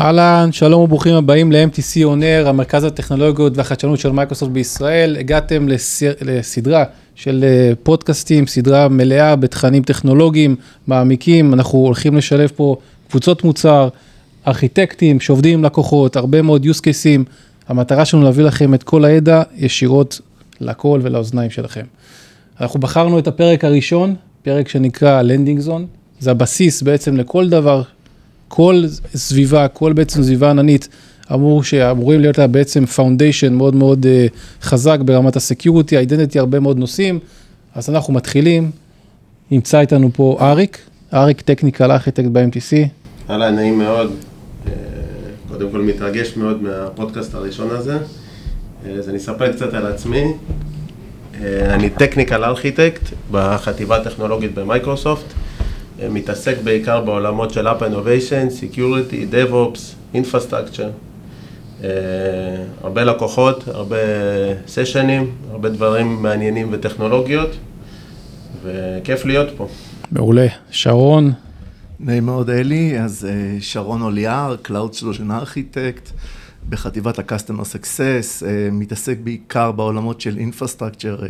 אהלן, שלום וברוכים הבאים ל-MTC אונר, המרכז הטכנולוגיות והחדשנות של מייקרוסופט בישראל. הגעתם לסיר, לסדרה של אה, פודקאסטים, סדרה מלאה בתכנים טכנולוגיים מעמיקים. אנחנו הולכים לשלב פה קבוצות מוצר, ארכיטקטים שעובדים עם לקוחות, הרבה מאוד use cases. המטרה שלנו להביא לכם את כל הידע ישירות לקול ולאוזניים שלכם. אנחנו בחרנו את הפרק הראשון, פרק שנקרא Landing Zone. זה הבסיס בעצם לכל דבר כל סביבה, כל בעצם סביבה עננית, אמור שאמורים להיות לה בעצם foundation מאוד מאוד uh, חזק ברמת ה-security, ה-identity, הרבה מאוד נושאים. אז אנחנו מתחילים, נמצא איתנו פה אריק, אריק technical architect ב-MTC. אהלן, נעים מאוד. אה, קודם כל מתרגש מאוד מהפודקאסט הראשון הזה. אה, אז אני אספר קצת על עצמי. אני טכניקל ארכיטקט בחטיבה הטכנולוגית במייקרוסופט. מתעסק בעיקר בעולמות של App Innovation, Security, DevOps, Infrastructure. Uh, הרבה לקוחות, הרבה סשנים, הרבה דברים מעניינים וטכנולוגיות, וכיף להיות פה. מעולה. שרון? נעים מאוד אלי, אז uh, שרון אוליאר, Cloud Solution Architect, בחטיבת ה-Customer Success, uh, מתעסק בעיקר בעולמות של Infrastructure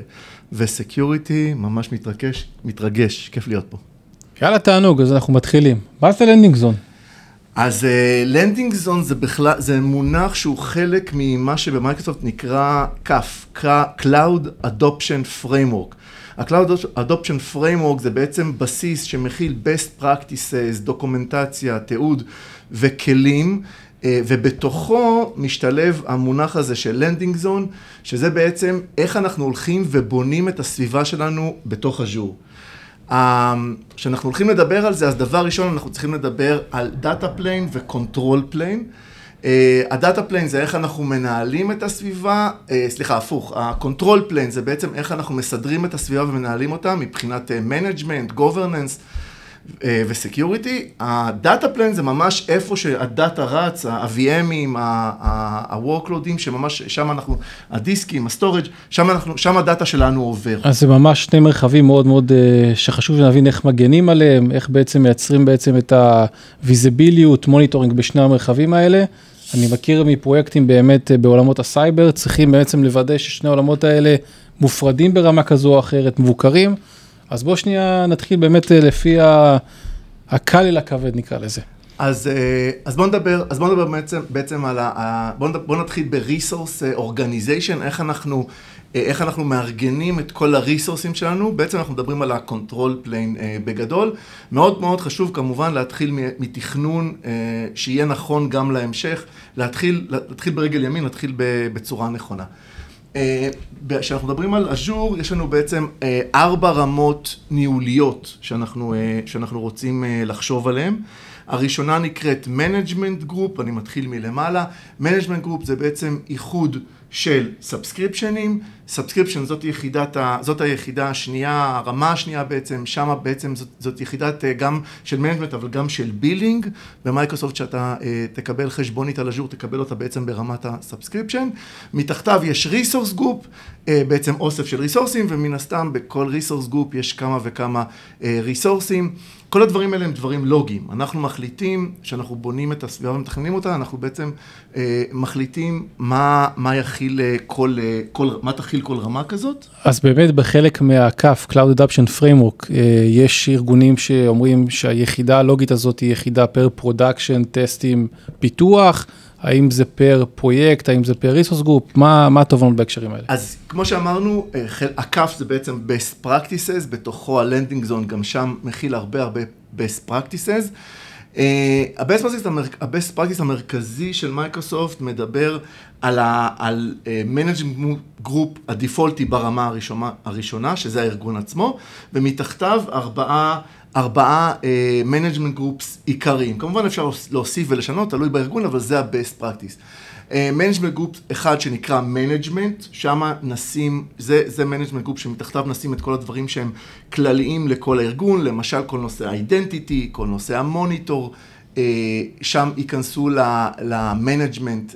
ו-Security, ממש מתרגש, מתרגש, כיף להיות פה. יאללה תענוג, אז אנחנו מתחילים. מה זה landing zone? אז landing uh, zone זה בכלל, זה מונח שהוא חלק ממה שבמייקרוסופט נקרא CAF, Cloud Adoption Framework. ה-Cloud Adoption Framework זה בעצם בסיס שמכיל best practices, דוקומנטציה, תיעוד וכלים, uh, ובתוכו משתלב המונח הזה של landing zone, שזה בעצם איך אנחנו הולכים ובונים את הסביבה שלנו בתוך אג'ור. כשאנחנו הולכים לדבר על זה, אז דבר ראשון אנחנו צריכים לדבר על data plane ו-control plane. ה-data plane זה איך אנחנו מנהלים את הסביבה, אה, סליחה, הפוך, ה-control plane זה בעצם איך אנחנו מסדרים את הסביבה ומנהלים אותה מבחינת management, governance. ו-security, ה-data plane זה ממש איפה שה-data רץ, ה-VMים, ה-workloadים, שממש שם אנחנו, הדיסקים, ה-storage, שם אנחנו, שם ה-data שלנו עובר. אז זה ממש שני מרחבים מאוד מאוד אה, שחשוב להבין איך מגנים עליהם, איך בעצם מייצרים בעצם את הוויזיביליות, monitoring בשני המרחבים האלה. אני מכיר מפרויקטים באמת אה, בעולמות הסייבר, צריכים בעצם לוודא ששני העולמות האלה מופרדים ברמה כזו או אחרת, מבוקרים. אז בוא שנייה נתחיל באמת אה, לפי הקל אל הכבד נקרא לזה. אז, אה, אז בוא נדבר, אז בוא נדבר בעצם, בעצם על ה... בוא, נדבר, בוא נתחיל ב-resource organization, איך אנחנו, אה, איך אנחנו מארגנים את כל הריסורסים שלנו, בעצם אנחנו מדברים על ה-control plane בגדול. מאוד מאוד חשוב כמובן להתחיל מתכנון שיהיה נכון גם להמשך, להתחיל, להתחיל ברגל ימין, להתחיל בצורה נכונה. אה, כשאנחנו מדברים על אג'ור, יש לנו בעצם אה, ארבע רמות ניהוליות שאנחנו, אה, שאנחנו רוצים לחשוב עליהן. הראשונה נקראת Management Group, אני מתחיל מלמעלה. Management Group זה בעצם איחוד של subscription ים, subscription זאת זאת היחידה השנייה, הרמה השנייה בעצם, שמה בעצם זאת, זאת יחידת אה, גם של management אבל גם של billing, במייקרוסופט שאתה אה, תקבל חשבונית על אג'ור, תקבל אותה בעצם ברמת ה-subscription, מתחתיו יש resource group, אה, בעצם אוסף של ריסורסים, ומן הסתם בכל resource group יש כמה וכמה ריסורסים. כל הדברים האלה הם דברים לוגיים. אנחנו מחליטים, כשאנחנו בונים את הסביבה ומתכננים אותה, אנחנו בעצם אה, מחליטים מה, מה יכיל אה, כל, אה, כל, מה תכיל כל רמה כזאת. אז באמת בחלק מה CAF, Cloud Adoption Framework, אה, יש ארגונים שאומרים שהיחידה הלוגית הזאת היא יחידה per production, טסטים, פיתוח. האם זה per פרויקט, האם זה per resource group, מה, מה התובנות בהקשרים האלה? אז כמו שאמרנו, אה, ה CAF זה בעצם best practices, בתוכו ה landing zone גם שם מכיל הרבה הרבה best practices. אה, ה-best practice, המרכזי של מייקרוסופט מדבר על ה-management group הדיפולטי ברמה הראשונה, הראשונה, שזה הארגון עצמו, ומתחתיו ארבעה ארבעה management אה, groups עיקריים. כמובן אפשר להוסיף ולשנות, תלוי בארגון, אבל זה ה-best practice. management אה, group אחד שנקרא management, שם נשים, זה, management group שמתחתיו נשים את כל הדברים שהם כלליים לכל הארגון, למשל כל נושא ה identity, כל נושא ה monitor, אה, שם ייכנסו ל management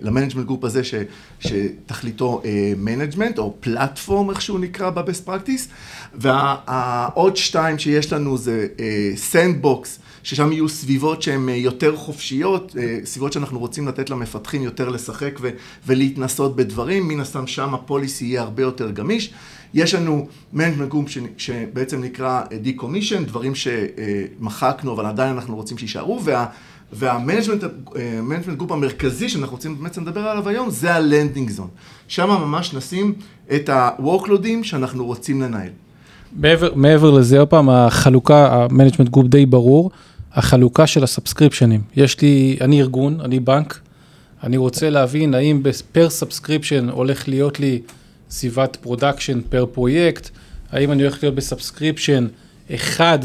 ל management group הזה ש, שתכליתו management או platform איך שהוא נקרא ב best practice והעוד שתיים שיש לנו זה sandbox ששם יהיו סביבות שהן יותר חופשיות, סביבות שאנחנו רוצים לתת למפתחים יותר לשחק ו, ולהתנסות בדברים, מן הסתם שם ה policy יהיה הרבה יותר גמיש. יש לנו management group שבעצם נקרא decommission, דברים שמחקנו אבל עדיין אנחנו רוצים שיישארו וה... וה management group המרכזי שאנחנו רוצים בעצם לדבר עליו היום זה ה landing zone. שם ממש נשים את ה-workloadים שאנחנו רוצים לנהל. מעבר, מעבר לזה, עוד פעם, החלוקה, ה management group די ברור, החלוקה של הסאבסקריפשנים. יש לי, אני ארגון, אני בנק, אני רוצה להבין האם per subscription הולך להיות לי סביבת production per פרויקט, האם אני הולך להיות ב subscription אחד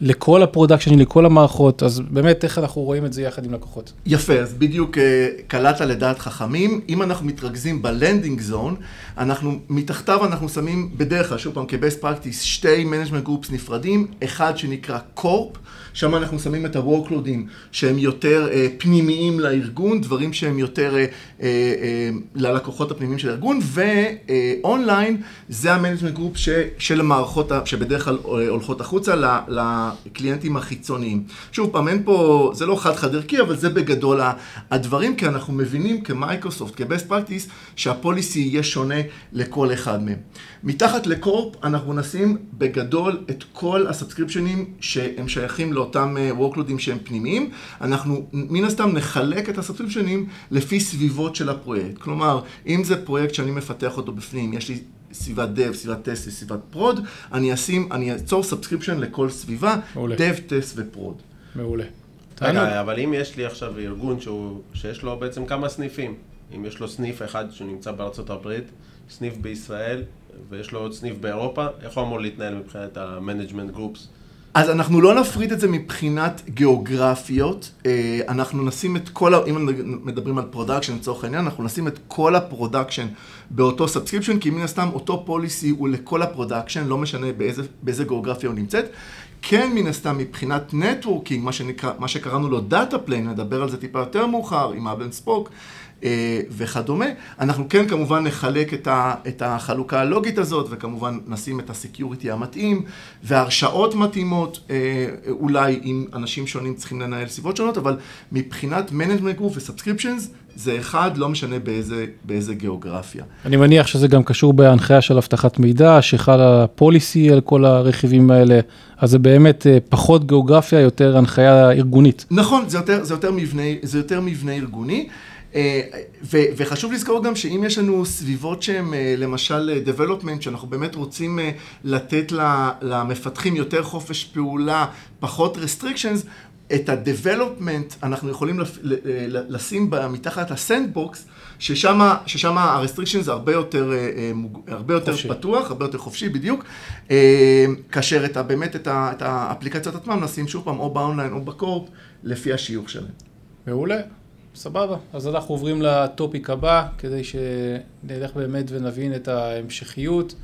לכל הפרודקשנים, לכל המערכות, אז באמת איך אנחנו רואים את זה יחד עם לקוחות. יפה, אז בדיוק קלעת לדעת חכמים. אם אנחנו מתרכזים ב landing zone, אנחנו, מתחתיו אנחנו שמים בדרך כלל, שוב פעם, כ best practice, שתי management groups נפרדים, אחד שנקרא corp, שם אנחנו שמים את ה-workloadים שהם יותר אה, פנימיים לארגון, דברים שהם יותר אה, אה, ללקוחות הפנימיים של הארגון, ואונליין זה ה management group של המערכות שבדרך כלל הולכות החוצה לקליינטים החיצוניים. שוב פעם, אין פה, זה לא חד חד ערכי, אבל זה בגדול הדברים, כי אנחנו מבינים כמייקרוסופט, כ best practice, שה policy יהיה שונה לכל אחד מהם. מתחת ל corp אנחנו נשים בגדול את כל הסאבסקריפשנים שהם שייכים לאותם workloadים שהם פנימיים. אנחנו מן הסתם נחלק את הסאבסקריפשנים לפי סביבות של הפרויקט. כלומר, אם זה פרויקט שאני מפתח אותו בפנים, יש לי סביבת dev, סביבת טסט וסביבת prod, אני אשים, אני אצור subscription לכל סביבה, מעולה. dev, test ו prod. מעולה. רגע, אבל אם יש לי עכשיו ארגון שהוא, שיש לו בעצם כמה סניפים, אם יש לו סניף אחד שנמצא בארצות הברית, סניף בישראל, ויש לו עוד סניף באירופה, איך הוא אמור להתנהל מבחינת ה management groups? אז אנחנו לא נפריד את זה מבחינת גיאוגרפיות, אנחנו נשים את כל, אם מדברים על production לצורך העניין, אנחנו נשים את כל ה production באותו subscription, כי מן הסתם אותו policy הוא לכל ה production, לא משנה באיזה, באיזה גיאוגרפיה הוא נמצאת. כן מן הסתם מבחינת networking, מה, מה שקראנו לו data plane, נדבר על זה טיפה יותר מאוחר עם hub and spoke. וכדומה. אנחנו כן כמובן נחלק את, ה, את החלוקה הלוגית הזאת, וכמובן נשים את ה security המתאים, והרשאות מתאימות, אולי אם אנשים שונים צריכים לנהל סביבות שונות, אבל מבחינת management group וסאבסקריפשנס, זה אחד, לא משנה באיזה, באיזה גיאוגרפיה. אני מניח שזה גם קשור בהנחיה של אבטחת מידע, שחלה פוליסי על כל הרכיבים האלה, אז זה באמת פחות גיאוגרפיה, יותר הנחיה ארגונית. נכון, זה יותר, זה יותר מבנה, זה יותר מבנה ארגוני. וחשוב לזכור גם שאם יש לנו סביבות שהן למשל development, שאנחנו באמת רוצים לתת למפתחים יותר חופש פעולה, פחות restrictions, את ה-development אנחנו יכולים לשים מתחת ל-sandbox, ששם ה-restrictions זה הרבה יותר, הרבה יותר פתוח, הרבה יותר חופשי בדיוק, כאשר את, באמת את האפליקציות עצמם נשים שוב פעם או באונליין או בקורפ, לפי השיוך שלהם. מעולה. סבבה, אז אנחנו עוברים לטופיק הבא, כדי שנלך באמת ונבין את ההמשכיות.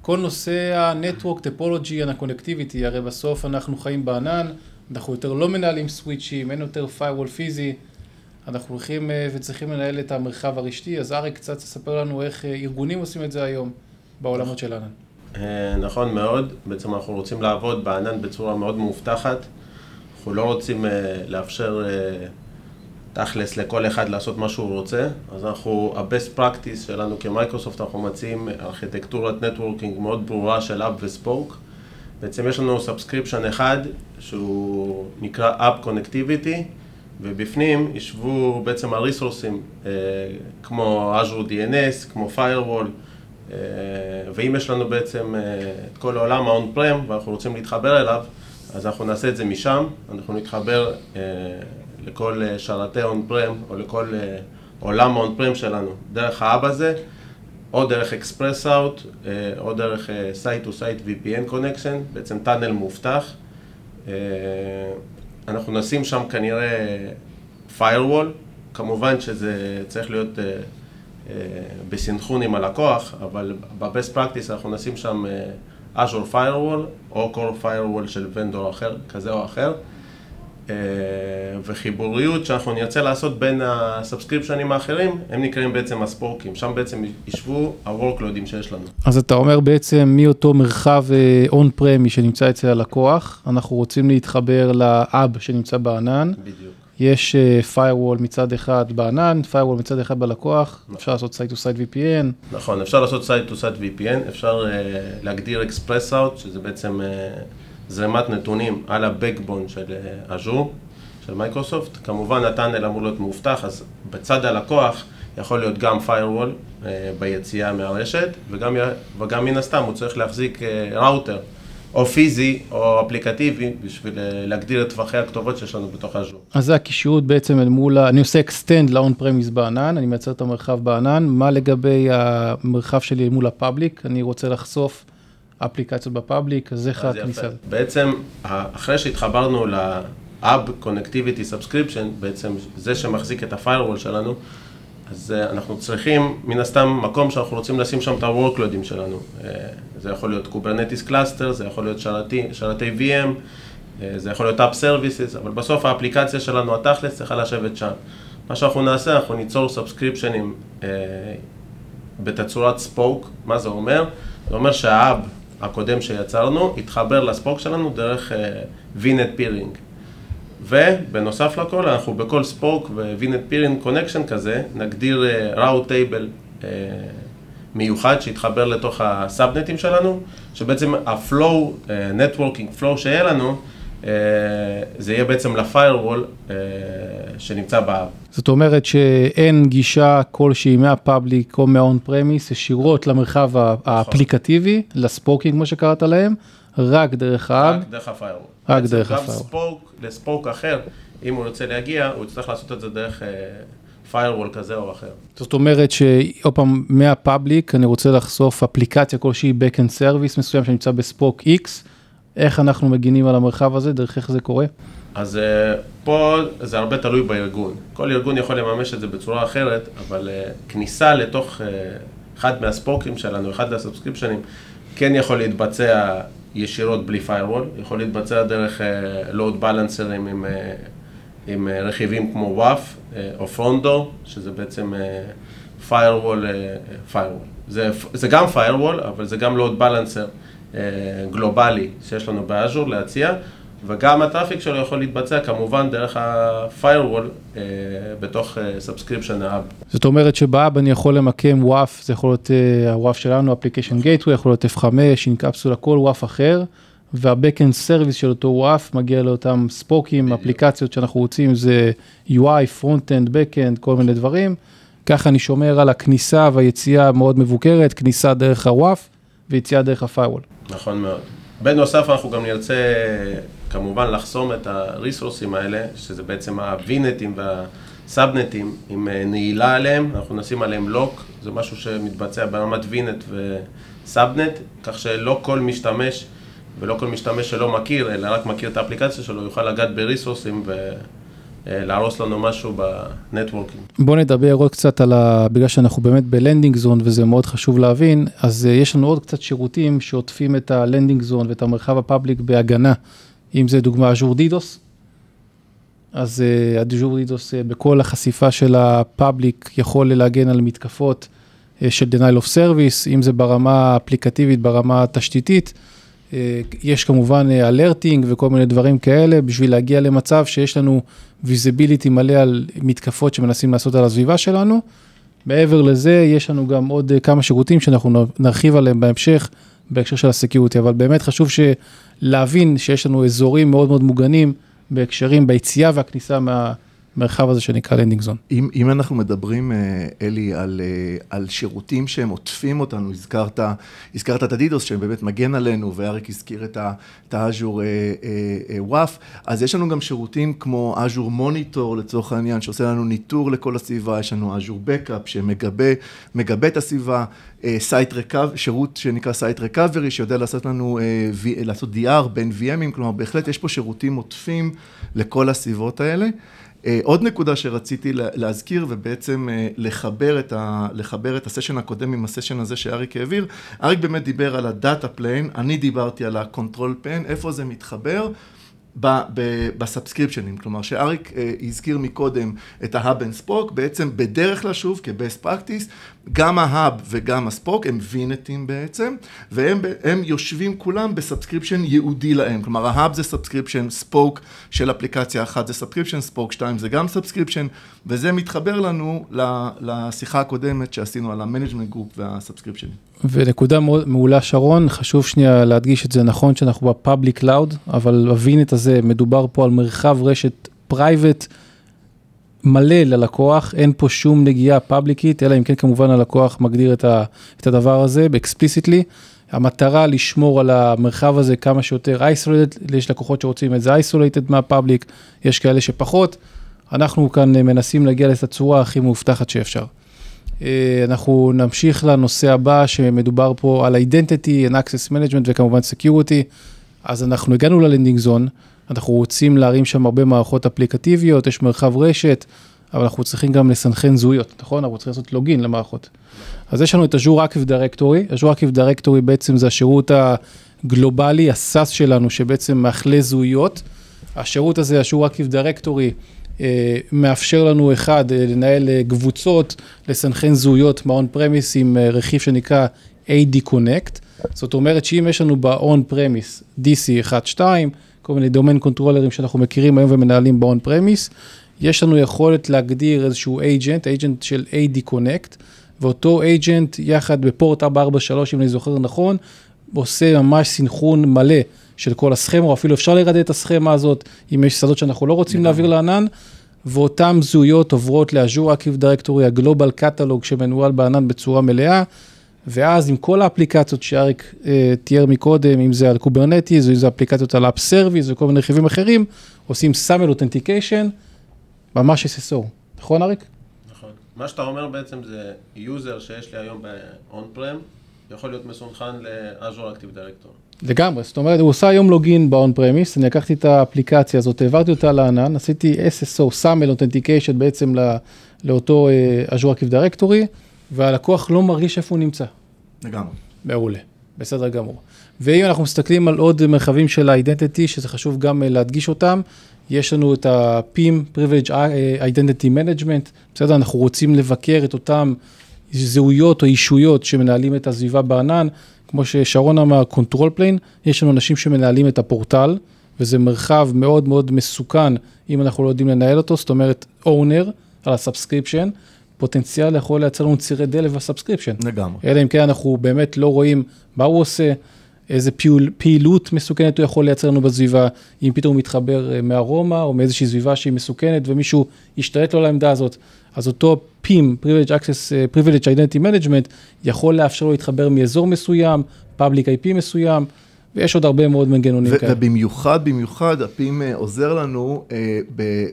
כל נושא ה-Network Topology, ה-Connectivity, הרי בסוף אנחנו חיים בענן, אנחנו יותר לא מנהלים סוויצ'ים, אין יותר firewall פיזי, אנחנו הולכים וצריכים לנהל את המרחב הרשתי, אז אריק קצת תספר לנו איך ארגונים עושים את זה היום בעולמות של ענן. נכון מאוד, בעצם אנחנו רוצים לעבוד בענן בצורה מאוד מאובטחת, אנחנו לא רוצים לאפשר תכלס לכל אחד לעשות מה שהוא רוצה, אז אנחנו, ה-best practice שלנו כמייקרוסופט, אנחנו מציעים ארכיטקטורת networking מאוד ברורה של hub ו spoke. בעצם יש לנו subscription אחד שהוא נקרא Hub Connectivity, ובפנים ישבו בעצם הריסורסים כמו Azure DNS, כמו Firewall, ואם יש לנו בעצם את כל העולם ה-on-prem ואנחנו רוצים להתחבר אליו, אז אנחנו נעשה את זה משם, אנחנו נתחבר לכל שרתי on-prem, או לכל עולם ה on-prem שלנו, דרך ה hub הזה, או דרך Express Route, או דרך site to site VPN connection, בעצם tunnel מובטח. אנחנו נשים שם כנראה firewall, כמובן שזה צריך להיות בסנכרון עם הלקוח, אבל ב-best practice אנחנו נשים שם Azure firewall, או כל firewall של vendor אחר, כזה או אחר. אה, וחיבוריות שאנחנו נרצה לעשות בין הסאבסקריפשנים האחרים, הם נקראים בעצם הספורקים, שם בעצם ישבו ה-workloadים שיש לנו. אז אתה אומר בעצם מאותו מרחב און פרמי שנמצא אצל הלקוח, אנחנו רוצים להתחבר לאב שנמצא בענן. בדיוק. יש uh, firewall מצד אחד בענן, firewall מצד אחד בלקוח, אפשר לעשות site to site VPN. נכון, אפשר לעשות site to site VPN, אפשר uh, להגדיר express out, שזה בעצם uh, זרימת נתונים על ה-backbone של אג'ור, של מייקרוסופט. כמובן, ה tunnel אמור להיות מאובטח, אז בצד הלקוח יכול להיות גם firewall אה, ביציאה מהרשת, וגם, וגם מן הסתם הוא צריך להחזיק ראוטר. אה, או פיזי או אפליקטיבי בשביל אה, להגדיר את טווחי הכתובות שיש לנו בתוך Azure. אז זה הקישוריות בעצם אל מול, אני עושה extend ל-on premise בענן, אני מייצר את המרחב בענן, מה לגבי המרחב שלי מול ה public, אני רוצה לחשוף אפליקציות בפאבליק, אז איך הכניסה? בעצם אחרי שהתחברנו ל-Hub Connectivity Subscription, בעצם זה שמחזיק את ה-firewall שלנו, אז אה, אנחנו צריכים, מן הסתם, מקום שאנחנו רוצים לשים שם את ה-workloadים שלנו. אה, זה יכול להיות Kubernetes Cluster, זה יכול להיות שרתי, שרתי VM, אה, זה יכול להיות App Services, אבל בסוף האפליקציה שלנו, התכלס, צריכה לשבת שם. מה שאנחנו נעשה, אנחנו ניצור סאבסקריפשנים בתצורת spoke, מה זה אומר? זה אומר שה hub הקודם שיצרנו יתחבר ל spoke שלנו דרך VNet Peering. ובנוסף לכל, אנחנו בכל spoke VNet peering connection כזה, נגדיר route uh, table uh, מיוחד שיתחבר לתוך ה subnetים שלנו, שבעצם ה flow, networking flow שיהיה לנו, זה יהיה בעצם ל firewall uh, שנמצא ב hub. זאת אומרת שאין גישה כלשהי מה public או מה on-prem ישירות למרחב נכון. האפליקטיבי, ל spokeים כמו שקראת להם, רק דרך ה hub. רק דרך ה firewall. רק דרך ה firewall. גם spoke ל spoke אחר, אם הוא רוצה להגיע, הוא יצטרך לעשות את זה דרך firewall uh, כזה או אחר. זאת אומרת שעוד פעם, מה public אני רוצה לחשוף אפליקציה כלשהי backend service מסוים שנמצא ב spoke X, איך אנחנו מגינים על המרחב הזה, דרך איך זה קורה? אז uh, פה זה הרבה תלוי בארגון. כל ארגון יכול לממש את זה בצורה אחרת, אבל uh, כניסה לתוך uh, אחד מהספוקים שלנו, אחד מהסאבסקריפשנים, כן יכול להתבצע ישירות בלי firewall, יכול להתבצע דרך uh, בלנסרים עם, עם רכיבים כמו WAF או פרונדו, שזה בעצם firewall, firewall. זה, זה גם firewall, אבל זה גם בלנסר uh, גלובלי שיש לנו ב Azure להציע. וגם ה traffic שלו יכול להתבצע כמובן דרך ה-firewall אה, בתוך subscription אה, ה hub. זאת אומרת שב hub אני יכול למקם WAF, זה יכול להיות אה, ה-WAF שלנו, Application Gateway, יכול להיות F5, אינקפסולה, כל WAF אחר, וה-Backend Service של אותו WAF מגיע לאותם spokeים, אפליקציות שאנחנו רוצים, זה UI, Front-End, Backend, כל מיני דברים. ככה אני שומר על הכניסה והיציאה מאוד מבוקרת, כניסה דרך ה-WAF ויציאה דרך ה-firewall. נכון מאוד. בנוסף אנחנו גם נרצה כמובן לחסום את ה resourceים האלה, שזה בעצם ה VNetים וה subnetים עם אה, נעילה עליהם, אנחנו נשים עליהם lock, זה משהו שמתבצע ברמת VNet ו subnet, כך שלא כל משתמש ולא כל משתמש שלא מכיר, אלא רק מכיר את האפליקציה שלו, יוכל לגעת ב resourceים ו... אה, להרוס לנו משהו ב networking. בוא נדבר עוד קצת על ה... בגלל שאנחנו באמת ב landing zone וזה מאוד חשוב להבין, אז אה, יש לנו עוד קצת שירותים שעוטפים את ה landing zone ואת המרחב ה public בהגנה. אם זה דוגמה Azure DDoS, אז Azure DDoS בכל החשיפה של ה public יכול להגן על מתקפות של denial of service, אם זה ברמה האפליקטיבית, ברמה התשתיתית. Uh, יש כמובן alerting וכל מיני דברים כאלה, בשביל להגיע למצב שיש לנו visibility מלא על מתקפות שמנסים לעשות על הסביבה שלנו. מעבר לזה, יש לנו גם עוד כמה שירותים שאנחנו נרחיב עליהם בהמשך. בהקשר של ה security, אבל באמת חשוב להבין שיש לנו אזורים מאוד מאוד מוגנים בהקשרים, ביציאה והכניסה מה... מרחב הזה שנקרא landing zone. אם, אם אנחנו מדברים, אה, אלי, על, אה, על שירותים שהם עוטפים אותנו, הזכרת, הזכרת את ה DDoS שבאמת מגן עלינו, ואריק הזכיר את ה Azure WAF, אז יש לנו גם שירותים כמו Azure Monitor לצורך העניין, שעושה לנו ניטור לכל הסביבה, יש לנו Azure Backup שמגבה את הסביבה, Site אה, Recov, שירות שנקרא Site Recovery, שיודע לעשות לנו, לעשות DR בין VMים, כלומר בהחלט יש פה שירותים עוטפים לכל הסביבות האלה. אה, עוד נקודה שרציתי להזכיר ובעצם אה, לחבר את, ה, לחבר את ה session הקודם עם ה session הזה שאריק העביר. אריק באמת דיבר על ה data plane, אני דיברתי על ה control plane, איפה זה מתחבר? ב subscriptionים, כלומר שאריק אה, הזכיר מקודם את ה hub and spoke, בעצם בדרך כלל שוב כ-best practice, גם ה hub וגם ה spoke הם VNetים בעצם, והם יושבים כולם ב subscription ייעודי להם, כלומר ה hub זה subscription, spoke של אפליקציה אחת זה subscription, spoke שתיים זה גם subscription, וזה מתחבר לנו לשיחה הקודמת שעשינו על ה management group וה subscriptionים. ונקודה מעולה שרון, חשוב שנייה להדגיש את זה, נכון שאנחנו ב public cloud, אבל ה VNet הזה מדובר פה על מרחב רשת private מלא ללקוח, אין פה שום נגיעה publicית, אלא אם כן כמובן הלקוח מגדיר את, ה, את הדבר הזה ב explicitly. המטרה לשמור על המרחב הזה כמה שיותר isolated, יש לקוחות שרוצים את זה isolated מה public, יש כאלה שפחות. אנחנו כאן מנסים להגיע לתצורה הכי מאובטחת שאפשר. אה, אנחנו נמשיך לנושא הבא שמדובר פה על identity and access management וכמובן security. אז אנחנו הגענו ל landing zone, אנחנו רוצים להרים שם הרבה מערכות אפליקטיביות, יש מרחב רשת, אבל אנחנו צריכים גם לסנכרן זהויות, נכון? אנחנו צריכים לעשות לוגין למערכות. אז יש לנו את Azure Active Directory, Azure Active Directory בעצם זה השירות הגלובלי, הסאס שלנו, שבעצם מאכלה זהויות. השירות הזה, Active Directory, אה, מאפשר לנו אחד, אה, לנהל אה, קבוצות, לסנכרן זהויות מהאון פרמיס עם רכיב שנקרא AD Connect. זאת אומרת שאם יש לנו ב-on premise DC 1-2, כל מיני דומיין קונטרולרים שאנחנו מכירים היום ומנהלים ב-on premise, יש לנו יכולת להגדיר איזשהו agent, agent של AD Connect, ואותו agent יחד בפורט 443, אם אני זוכר נכון, עושה ממש סינכרון מלא של כל הסכמה, או אפילו אפשר לרדד את הסכמה הזאת, אם יש שדות שאנחנו לא רוצים להעביר לענן, ואותן זהויות עוברות לאז'ור אקיב דירקטורי, הגלובל קטלוג שמנוהל בענן בצורה מלאה, ואז עם כל האפליקציות שאריק אה, תיאר מקודם, אם זה על Kubernetes, אם זה אפליקציות על App Service וכל מיני רכיבים אחרים, עושים SAML authentication, ממש SSO. נכון אריק? נכון. מה שאתה אומר בעצם זה user שיש לי היום ב-on-prem, יכול להיות מסונכן ל-Azure Active Directory. לגמרי, זאת אומרת, הוא עושה היום login ב-on premise, אני לקחתי את האפליקציה הזאת, העברתי אותה לענן, עשיתי SSO, SAML authentication בעצם לאותו uh, Azure Active Directory, והלקוח לא מרגיש איפה הוא נמצא. לגמרי. מעולה, בסדר גמור. ואם אנחנו מסתכלים על עוד מרחבים של ה-identity, שזה חשוב גם אה, להדגיש אותם, יש לנו את ה-PIM, Privilege Identity Management, בסדר? אנחנו רוצים לבקר את אותם זהויות או אישויות שמנהלים את הסביבה בענן, כמו ששרון אמר, Control Plane, יש לנו אנשים שמנהלים את הפורטל, וזה מרחב מאוד מאוד מסוכן אם אנחנו לא יודעים לנהל אותו, זאת אומרת, Owner על ה subscription, פוטנציאל יכול לייצר לנו צירי דלק ב subscription. לגמרי. אלא אם כן אנחנו באמת לא רואים מה הוא עושה, איזה פעול, פעילות מסוכנת הוא יכול לייצר לנו בסביבה, אם פתאום הוא מתחבר אה, מארומה או מאיזושהי סביבה שהיא מסוכנת ומישהו ישתלט לו על העמדה הזאת, אז אותו PIM, Privilege Access, אה, Privilege Identity Management, יכול לאפשר לו להתחבר מאזור מסוים, Public IP מסוים. ויש עוד הרבה מאוד מנגנונים כאלה. ובמיוחד, במיוחד, הפים אה, עוזר לנו אה,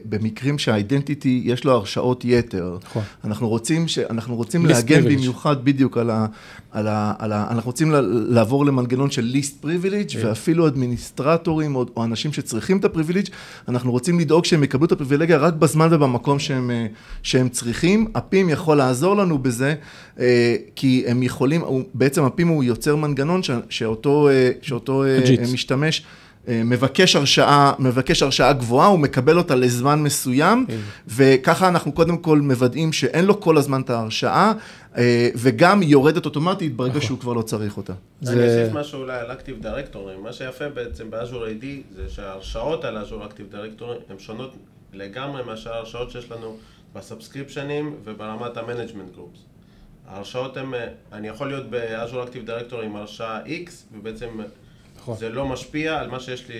במקרים שהאידנטיטי יש לו הרשאות יתר. נכון. אנחנו רוצים, ש, אנחנו רוצים להגן. במיוחד בדיוק על ה, על ה, על ה... אנחנו רוצים לעבור למנגנון של ליסט פריבילג' כן. ואפילו אדמיניסטרטורים או, או אנשים שצריכים את הפריבילג', אנחנו רוצים לדאוג שהם יקבלו את הפריבילגיה רק בזמן ובמקום שהם, אה, שהם צריכים. הפים יכול לעזור לנו בזה, אה, כי הם יכולים, בעצם הפים הוא יוצר מנגנון ש, שאותו, אה, שאותו משתמש. מבקש הרשאה, מבקש הרשאה גבוהה, הוא מקבל אותה לזמן מסוים, כן. וככה אנחנו קודם כל מוודאים שאין לו כל הזמן את ההרשאה, אה, וגם יורדת אוטומטית ברגע נכון. שהוא כבר לא צריך אותה. אני אוסיף משהו אולי על Active Directory, מה שיפה בעצם באז'ור AD זה שההרשאות על אז'ור Active Directory הן שונות לגמרי מאשר ההרשאות שיש לנו ב subscriptionים וברמת ה management groups. ההרשאות הן, אה, אני יכול להיות ב Azure Active Directory עם הרשאה X ובעצם נכון. זה לא משפיע על מה שיש לי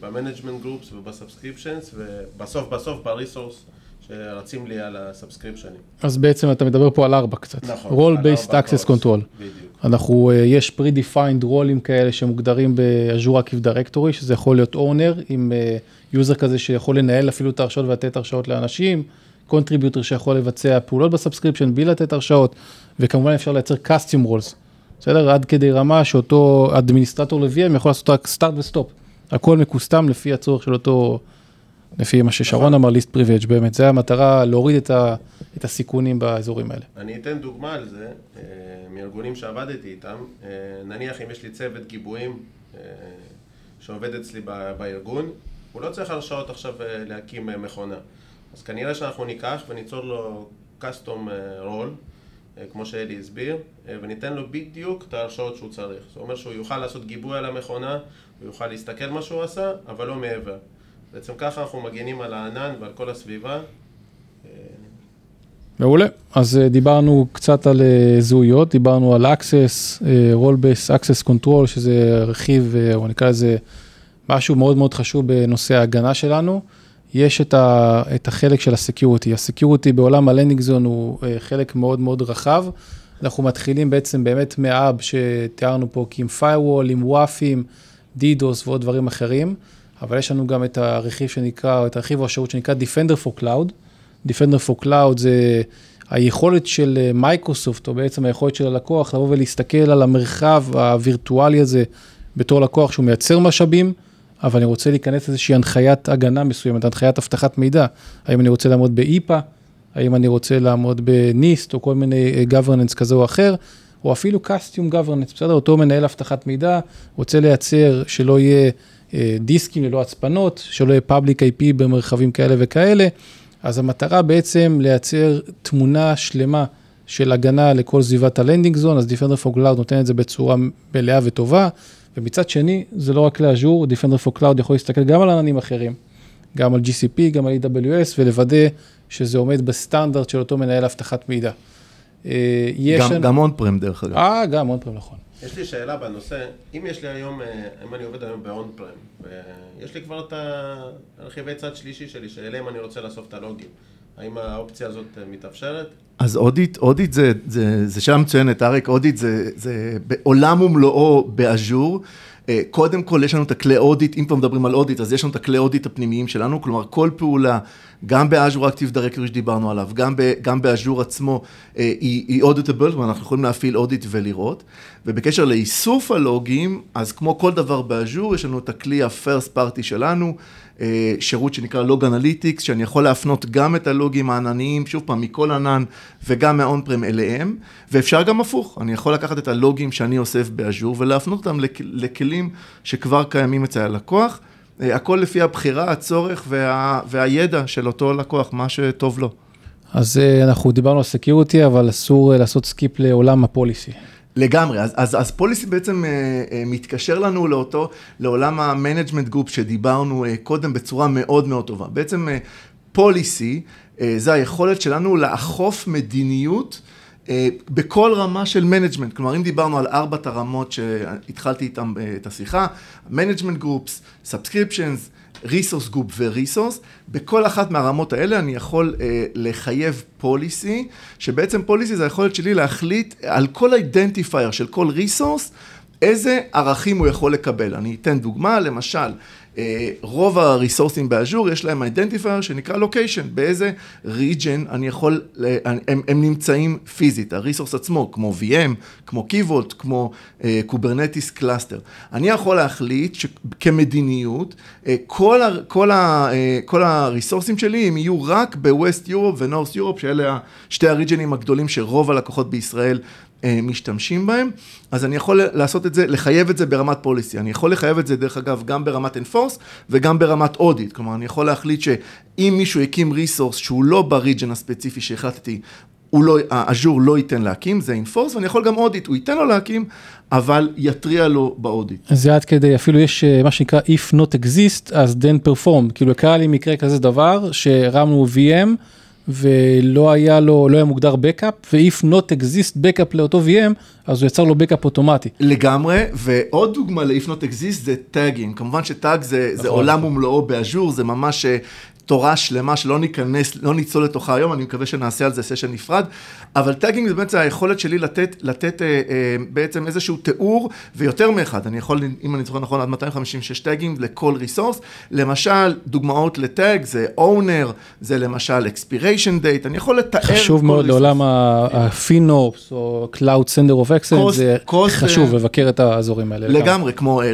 ב management groups וב subscriptions ובסוף בסוף ב resources שרצים לי על ה subscriptionים. אז בעצם אתה מדבר פה על RBAC קצת. נכון. Role Based Access Control. בדיוק. אנחנו, אה, יש pre-defined roleים כאלה שמוגדרים ב-Azure Active Directory, שזה יכול להיות owner עם user אה, כזה שיכול לנהל אפילו את ההרשאות ולתת הרשאות לאנשים, contributor שיכול לבצע פעולות ב subscription בלי לתת הרשאות, וכמובן אפשר לייצר custom roles. בסדר? עד כדי רמה שאותו administrator ל-VM יכול לעשות רק start ו stop. הכל מקוסטם לפי הצורך של אותו, לפי מה ששרון נכון. אמר, least privilege באמת, זה המטרה, להוריד את, ה, את הסיכונים באזורים האלה. אני אתן דוגמה על זה, אה, מארגונים שעבדתי איתם, אה, נניח אם יש לי צוות גיבויים אה, שעובד אצלי בארגון, הוא לא צריך הרשאות עכשיו להקים מכונה. אז כנראה שאנחנו ניקח וניצור לו custom role, כמו שאלי הסביר, וניתן לו בדיוק את ההרשאות שהוא צריך. זאת אומרת שהוא יוכל לעשות גיבוי על המכונה, הוא יוכל להסתכל מה שהוא עשה, אבל לא מעבר. בעצם ככה אנחנו מגינים על הענן ועל כל הסביבה. מעולה. אז אה, דיברנו קצת על אה, זהויות, דיברנו על Access, אה, Role-Based Access Control, שזה רכיב, או נקרא לזה משהו מאוד מאוד חשוב בנושא ההגנה שלנו. יש את, ה, את החלק של ה security. ה security בעולם ה landing zone הוא חלק מאוד מאוד רחב. אנחנו מתחילים בעצם באמת מה hub שתיארנו פה, כי עם firewall, עם WAF ים, DDoS ועוד דברים אחרים, אבל יש לנו גם את הרכיב שנקרא, את הרכיב או השירות שנקרא Defender for Cloud. Defender for Cloud זה היכולת של מייקרוסופט, או בעצם היכולת של הלקוח, לבוא ולהסתכל על המרחב הווירטואלי הזה בתור לקוח שהוא מייצר משאבים, אבל אני רוצה להיכנס לאיזושהי הנחיית הגנה מסוימת, הנחיית אבטחת מידע. האם אני רוצה לעמוד ב-IPA, האם אני רוצה לעמוד ב-NIST, או כל מיני אה, governance כזה או אחר, או אפילו custom governance, בסדר? אותו מנהל אבטחת מידע, רוצה לייצר שלא יהיה אה, דיסקים ללא הצפנות, שלא יהיה public IP במרחבים כאלה וכאלה. אז המטרה בעצם לייצר תמונה שלמה של הגנה לכל סביבת הלנדינג זון, אז Defender for Cloud נותן את זה בצורה מלאה וטובה, ומצד שני, זה לא רק לאז'ור, Defender for Cloud יכול להסתכל גם על עננים אחרים, גם על GCP, גם על AWS, ולוודא שזה עומד בסטנדרט של אותו מנהל אבטחת מידע. אה, גם, גם און פרם דרך אגב. אה, גם און פרם, נכון. יש לי שאלה בנושא, אם יש לי היום, אה, אם אני עובד היום באון פרם, ויש לי כבר את הרכיבי צד שלישי שלי, שאליהם אני רוצה לאסוף את הלוגים, האם האופציה הזאת אה, מתאפשרת? אז אודיט, אודיט זה, זה, זה שאלה מצוינת, אריק, audit זה, זה עולם ומלואו ב Azure. אה, קודם כל יש לנו את הכלי audit, אם כבר מדברים על audit, אז יש לנו את הכלי audit הפנימיים שלנו, כלומר כל פעולה, גם ב Azure Active Directory שדיברנו עליו, גם, גם ב Azure עצמו, אה, היא, auditable, כלומר אנחנו יכולים להפעיל audit ולראות. ובקשר לאיסוף הלוגים, אז כמו כל דבר ב Azure, יש לנו את הכלי ה-first party שלנו, אה, שירות שנקרא Log Analytics, שאני יכול להפנות גם את הלוגים הענניים, שוב פעם, מכל ענן וגם מה on-prem אליהם, ואפשר גם הפוך, אני יכול לקחת את הלוגים שאני אוסף ב Azure ולהפנות אותם לכלים שכבר קיימים אצל הלקוח, אה, הכל לפי הבחירה, הצורך וה, והידע של אותו לקוח, מה שטוב לו. אז אה, אנחנו דיברנו על security, אבל אסור לעשות skip לעולם ה policy. לגמרי, אז, אז, אז policy בעצם אה, אה, מתקשר לנו לאותו, לעולם ה management group שדיברנו אה, קודם בצורה מאוד מאוד טובה. בעצם אה, policy אה, זה היכולת שלנו לאכוף מדיניות אה, בכל רמה של management. כלומר, אם דיברנו על ארבעת הרמות שהתחלתי איתן אה, את השיחה, management groups, subscriptions, resource group ו resource, בכל אחת מהרמות האלה אני יכול אה, לחייב policy, שבעצם policy זה היכולת שלי להחליט על כל identifier של כל resource, איזה ערכים הוא יכול לקבל. אני אתן דוגמה, למשל, אה, רוב הריסורסים ב Azure יש להם identifier שנקרא location, באיזה region אני יכול, הם, הם נמצאים פיזית, ה resource עצמו, כמו VM, כמו Key Vault, כמו Kubernetes אה, cluster. אני יכול להחליט שכמדיניות, אה, כל, ה, כל, ה, אה, כל הריסורסים שלי הם יהיו רק ב West Europe ו North Europe, שאלה שתי הריג'נים הגדולים שרוב הלקוחות בישראל אה, משתמשים בהם, אז אני יכול לעשות את זה, לחייב את זה ברמת policy. אני יכול לחייב את זה, דרך אגב, גם ברמת enforce וגם ברמת audit. כלומר, אני יכול להחליט שאם מישהו הקים resource שהוא לא ב region הספציפי שהחלטתי, הוא לא, ה Azure לא ייתן להקים, זה enforce, ואני יכול גם audit, הוא ייתן לו להקים, אבל יתריע לו ב audit. אז זה עד כדי, אפילו יש אה, מה שנקרא If not exist, אז then perform. כאילו, קרה לי מקרה כזה דבר, שהרמנו VM, ולא היה לו, לא היה מוגדר backup, ו-if not exist backup לאותו VM, אז הוא יצר לו backup אוטומטי. לגמרי, ועוד דוגמה ל-if not exist זה טאגים. כמובן ש tag זה, זה נכון. עולם ומלואו ב Azure, זה ממש אה, תורה שלמה שלא ניכנס, לא נצלול לתוכה היום, אני מקווה שנעשה על זה session נפרד, אבל tagging זה בעצם היכולת שלי לתת, לתת אה, אה, בעצם איזשהו תיאור, ויותר מאחד, אני יכול, אם אני זוכר נכון, עד 256 tagging לכל resource, למשל, דוגמאות ל tag זה owner, זה למשל expiration date, אני יכול לתאר חשוב מאוד לעולם ה-FinOps או Cloud Center of Excellence, זה cost, חשוב לבקר את האזורים האלה. לגמרי, כמו אה,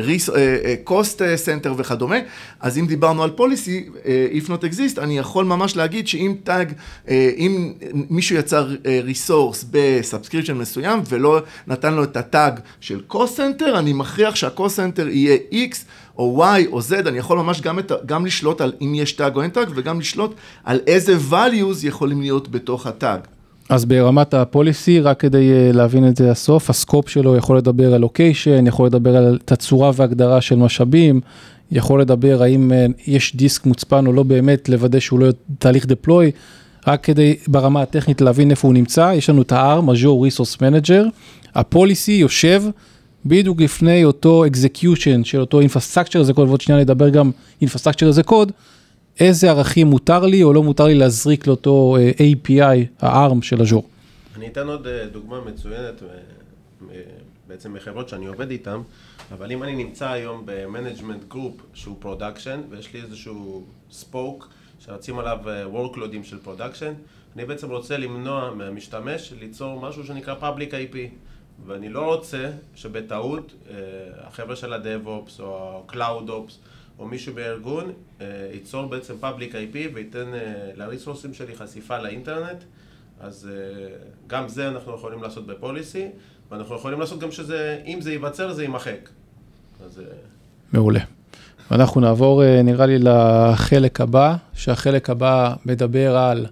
cost center וכדומה, אז אם דיברנו על policy, אה, if not not exist, אני יכול ממש להגיד שאם tag, אה, אם מישהו יצר resource ב subscription מסוים ולא נתן לו את ה tag של center, אני מכריח center יהיה X או Y או Z, אני יכול ממש גם, את, גם לשלוט על אם יש tag או אין tag וגם לשלוט על איזה values יכולים להיות בתוך ה tag. אז ברמת ה policy, רק כדי אה, להבין את זה הסוף, ה scope שלו יכול לדבר על location, יכול לדבר על תצורה והגדרה של משאבים, יכול לדבר האם אה, יש דיסק מוצפן או לא באמת, לוודא שהוא לא תהליך deploy, רק כדי ברמה הטכנית להבין איפה הוא נמצא, יש לנו את ה-R, Major Resource Manager, הפוליסי יושב בדיוק לפני אותו execution של אותו infrastructure זה קוד, ועוד שנייה נדבר גם infrastructure זה קוד, איזה ערכים מותר לי או לא מותר לי להזריק לאותו אה, API, ה-ARM של אג'ור. אני אתן עוד אה, דוגמה מצוינת, בעצם מחברות שאני עובד איתן, אבל אם אני נמצא היום ב management group שהוא production, ויש לי איזשהו spoke שרצים עליו אה, workloadים של production, אני בעצם רוצה למנוע מהמשתמש ליצור משהו שנקרא public IP. ואני לא רוצה שבטעות החבר'ה של ה-DevOps או ה-CloudOps או מישהו בארגון אה, ייצור בעצם public IP וייתן אה, לריסורסים שלי חשיפה לאינטרנט, אז אה, גם זה אנחנו יכולים לעשות ב policy, ואנחנו יכולים לעשות גם שזה, אם זה ייווצר זה יימחק. אז... מעולה. ואנחנו נעבור נראה לי לחלק הבא, שהחלק הבא מדבר על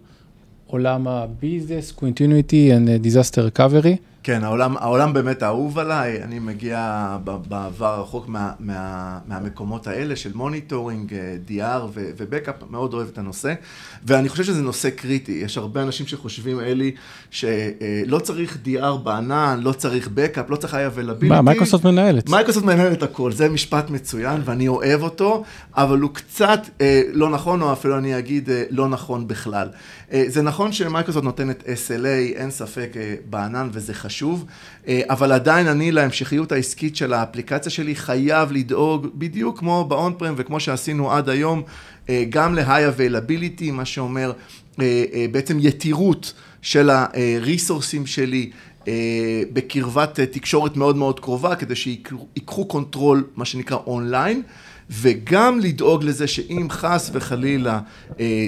עולם ה-Business, Continuity and Disaster Recovery. כן, העולם, העולם באמת אהוב עליי, אני מגיע בעבר רחוק מה, מה, מהמקומות האלה של monitoring, אה, DR ו backup, מאוד אוהב את הנושא, ואני חושב שזה נושא קריטי, יש הרבה אנשים שחושבים, אלי, שלא צריך DR בענן, לא צריך backup, לא צריך availability. מה, מייקרוסופט מנהלת. מייקרוסופט מנהלת הכל, זה משפט מצוין ואני אוהב אותו, אבל הוא קצת אה, לא נכון, או אפילו אני אגיד אה, לא נכון בכלל. אה, זה נכון שמייקרוסופט נותנת SLA, אין ספק אה, בענן וזה חשוב, אה, אבל עדיין אני להמשכיות העסקית של האפליקציה שלי חייב לדאוג בדיוק כמו ב on-prem וכמו שעשינו עד היום, גם ל-high availability, מה שאומר בעצם יתירות של ה resource ים שלי. בקרבת תקשורת מאוד מאוד קרובה, כדי שיקחו control, מה שנקרא אונליין. וגם לדאוג לזה שאם חס וחלילה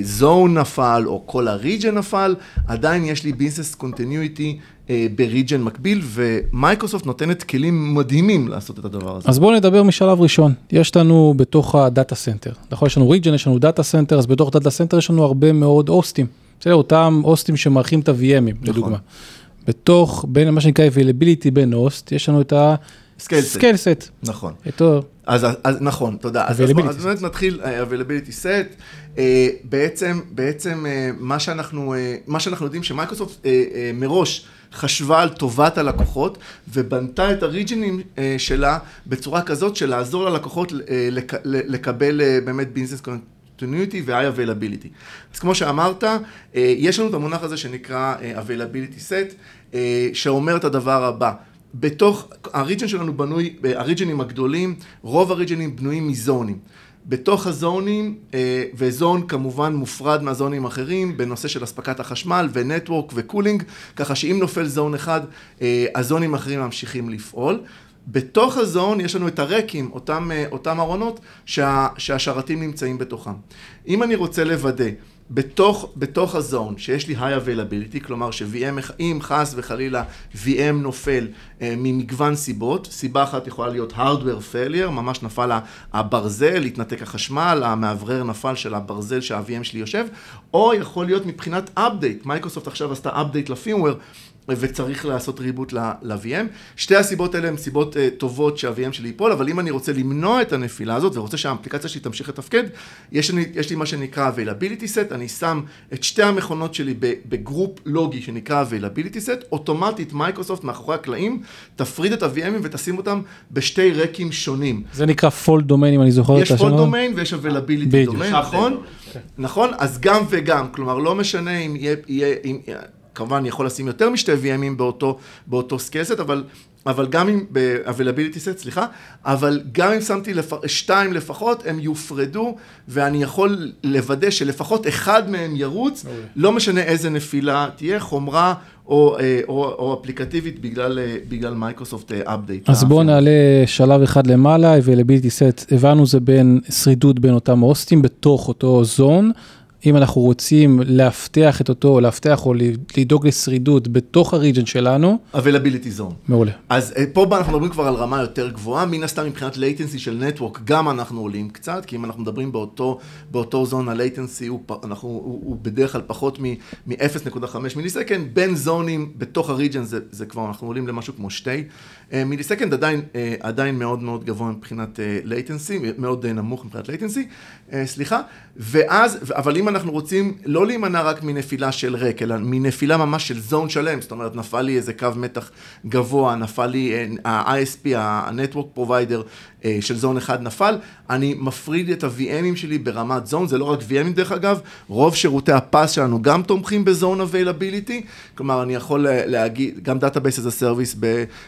zone אה, נפל או כל ה region נפל, עדיין יש לי business continuity אה, ב region מקביל, ומייקרוסופט נותנת כלים מדהימים לעשות את הדבר הזה. אז בואו נדבר משלב ראשון. יש לנו בתוך ה data center, נכון, יש לנו region, יש לנו data center, אז בתוך data center יש לנו הרבה מאוד host ים. בסדר, אותם host ים שמארחים את ה-VMים, נכון. לדוגמה. בתוך, בין מה שנקרא availability בין host, יש לנו את ה... scale set. נכון. איתו. אז, אז נכון, תודה. אז, אז, אז באמת נתחיל אה, availability set. Uh, בעצם, בעצם אה, מה, שאנחנו, אה, מה שאנחנו יודעים שמייקרוסופט uh, uh, מראש חשבה על טובת הלקוחות ובנתה את ה region ים אה, שלה בצורה כזאת של לעזור ללקוחות אה, לק, לקבל אה, באמת business continuity ו-high availability. אז כמו שאמרת, אה, יש לנו את המונח הזה שנקרא אה, availability set, אה, שאומר את הדבר הבא. בתוך, ה region שלנו בנוי, ה region ים הגדולים, רוב ה region ים בנויים מ zone ים. בתוך ה zone ים, אה, ו zone כמובן מופרד מה zone ים האחרים בנושא של אספקת החשמל ו network ו cooling, ככה שאם נופל זון אחד, אה, הזונים האחרים ממשיכים לפעול. בתוך הזון יש לנו את הרקים, אותם, אה, אותם ארונות שה, שהשרתים נמצאים בתוכם. אם אני רוצה לוודא בתוך, בתוך הזון, שיש לי high availability, כלומר ש-VM, אם חס וחלילה VM נופל אה, ממגוון סיבות, סיבה אחת יכולה להיות hardware failure, ממש נפל הברזל, התנתק החשמל, המאוורר נפל של הברזל שה-VM שלי יושב, או יכול להיות מבחינת update, Microsoft עכשיו עשתה update ל firmware, וצריך לעשות reboot ל-VM. שתי הסיבות האלה הן סיבות אה, טובות שה-VM שלי ייפול, אבל אם אני רוצה למנוע את הנפילה הזאת ורוצה שהאפליקציה שלי תמשיך לתפקד, יש לי, יש לי מה שנקרא availability set, אני שם את שתי המכונות שלי ב group לוגי שנקרא availability set, אוטומטית מייקרוסופט מאחורי הקלעים תפריד את ה-VMים ותשים אותם בשתי rack ים שונים. זה נקרא fault domain אם אני זוכר את השם. יש fault domain ויש availability domain, נכון? נכון, אז גם וגם, כלומר לא משנה אם יהיה... יהיה אם, כמובן אני יכול לשים יותר משתי VMים באותו, באותו scale set, אבל, אבל גם אם, ב-availability set, סליחה, אבל גם אם שמתי לפ... שתיים לפחות, הם יופרדו, ואני יכול לוודא שלפחות אחד מהם ירוץ, לא משנה איזה נפילה תהיה, חומרה או, אה, או, או אפליקטיבית בגלל, אה, בגלל Microsoft update. אז בואו נעלה שלב אחד למעלה, availability set, הבנו זה בין שרידות בין אותם הוסטים בתוך אותו זון. אם אנחנו רוצים לאבטח את אותו, לאבטח או לדאוג לשרידות בתוך הריג'ן שלנו. availability zone. מעולה. אז אה, פה אנחנו מדברים כבר על רמה יותר גבוהה, מן הסתם מבחינת latency של נטוורק, גם אנחנו עולים קצת, כי אם אנחנו מדברים באותו, באותו זון, ה-latency הוא, אנחנו, הוא, הוא בדרך כלל פחות מ-0.5 מיליסקנד, בין זונים בתוך הריג'ן זה, זה כבר, אנחנו עולים למשהו כמו שתי אה, מיליסקנד, עדיין, אה, עדיין מאוד מאוד גבוה מבחינת latency, מאוד נמוך מבחינת latency, סליחה, ואז, אבל אם אנחנו רוצים לא להימנע רק מנפילה של ריק, אלא מנפילה ממש של זון שלם, זאת אומרת, נפל לי איזה קו מתח גבוה, נפל לי ה-ISP, ה-Network Provider של זון אחד נפל, אני מפריד את ה-VMים שלי ברמת זון, זה לא רק VMים דרך אגב, רוב שירותי הפס שלנו גם תומכים בזון availability, כלומר, אני יכול להגיד, גם Database as a Service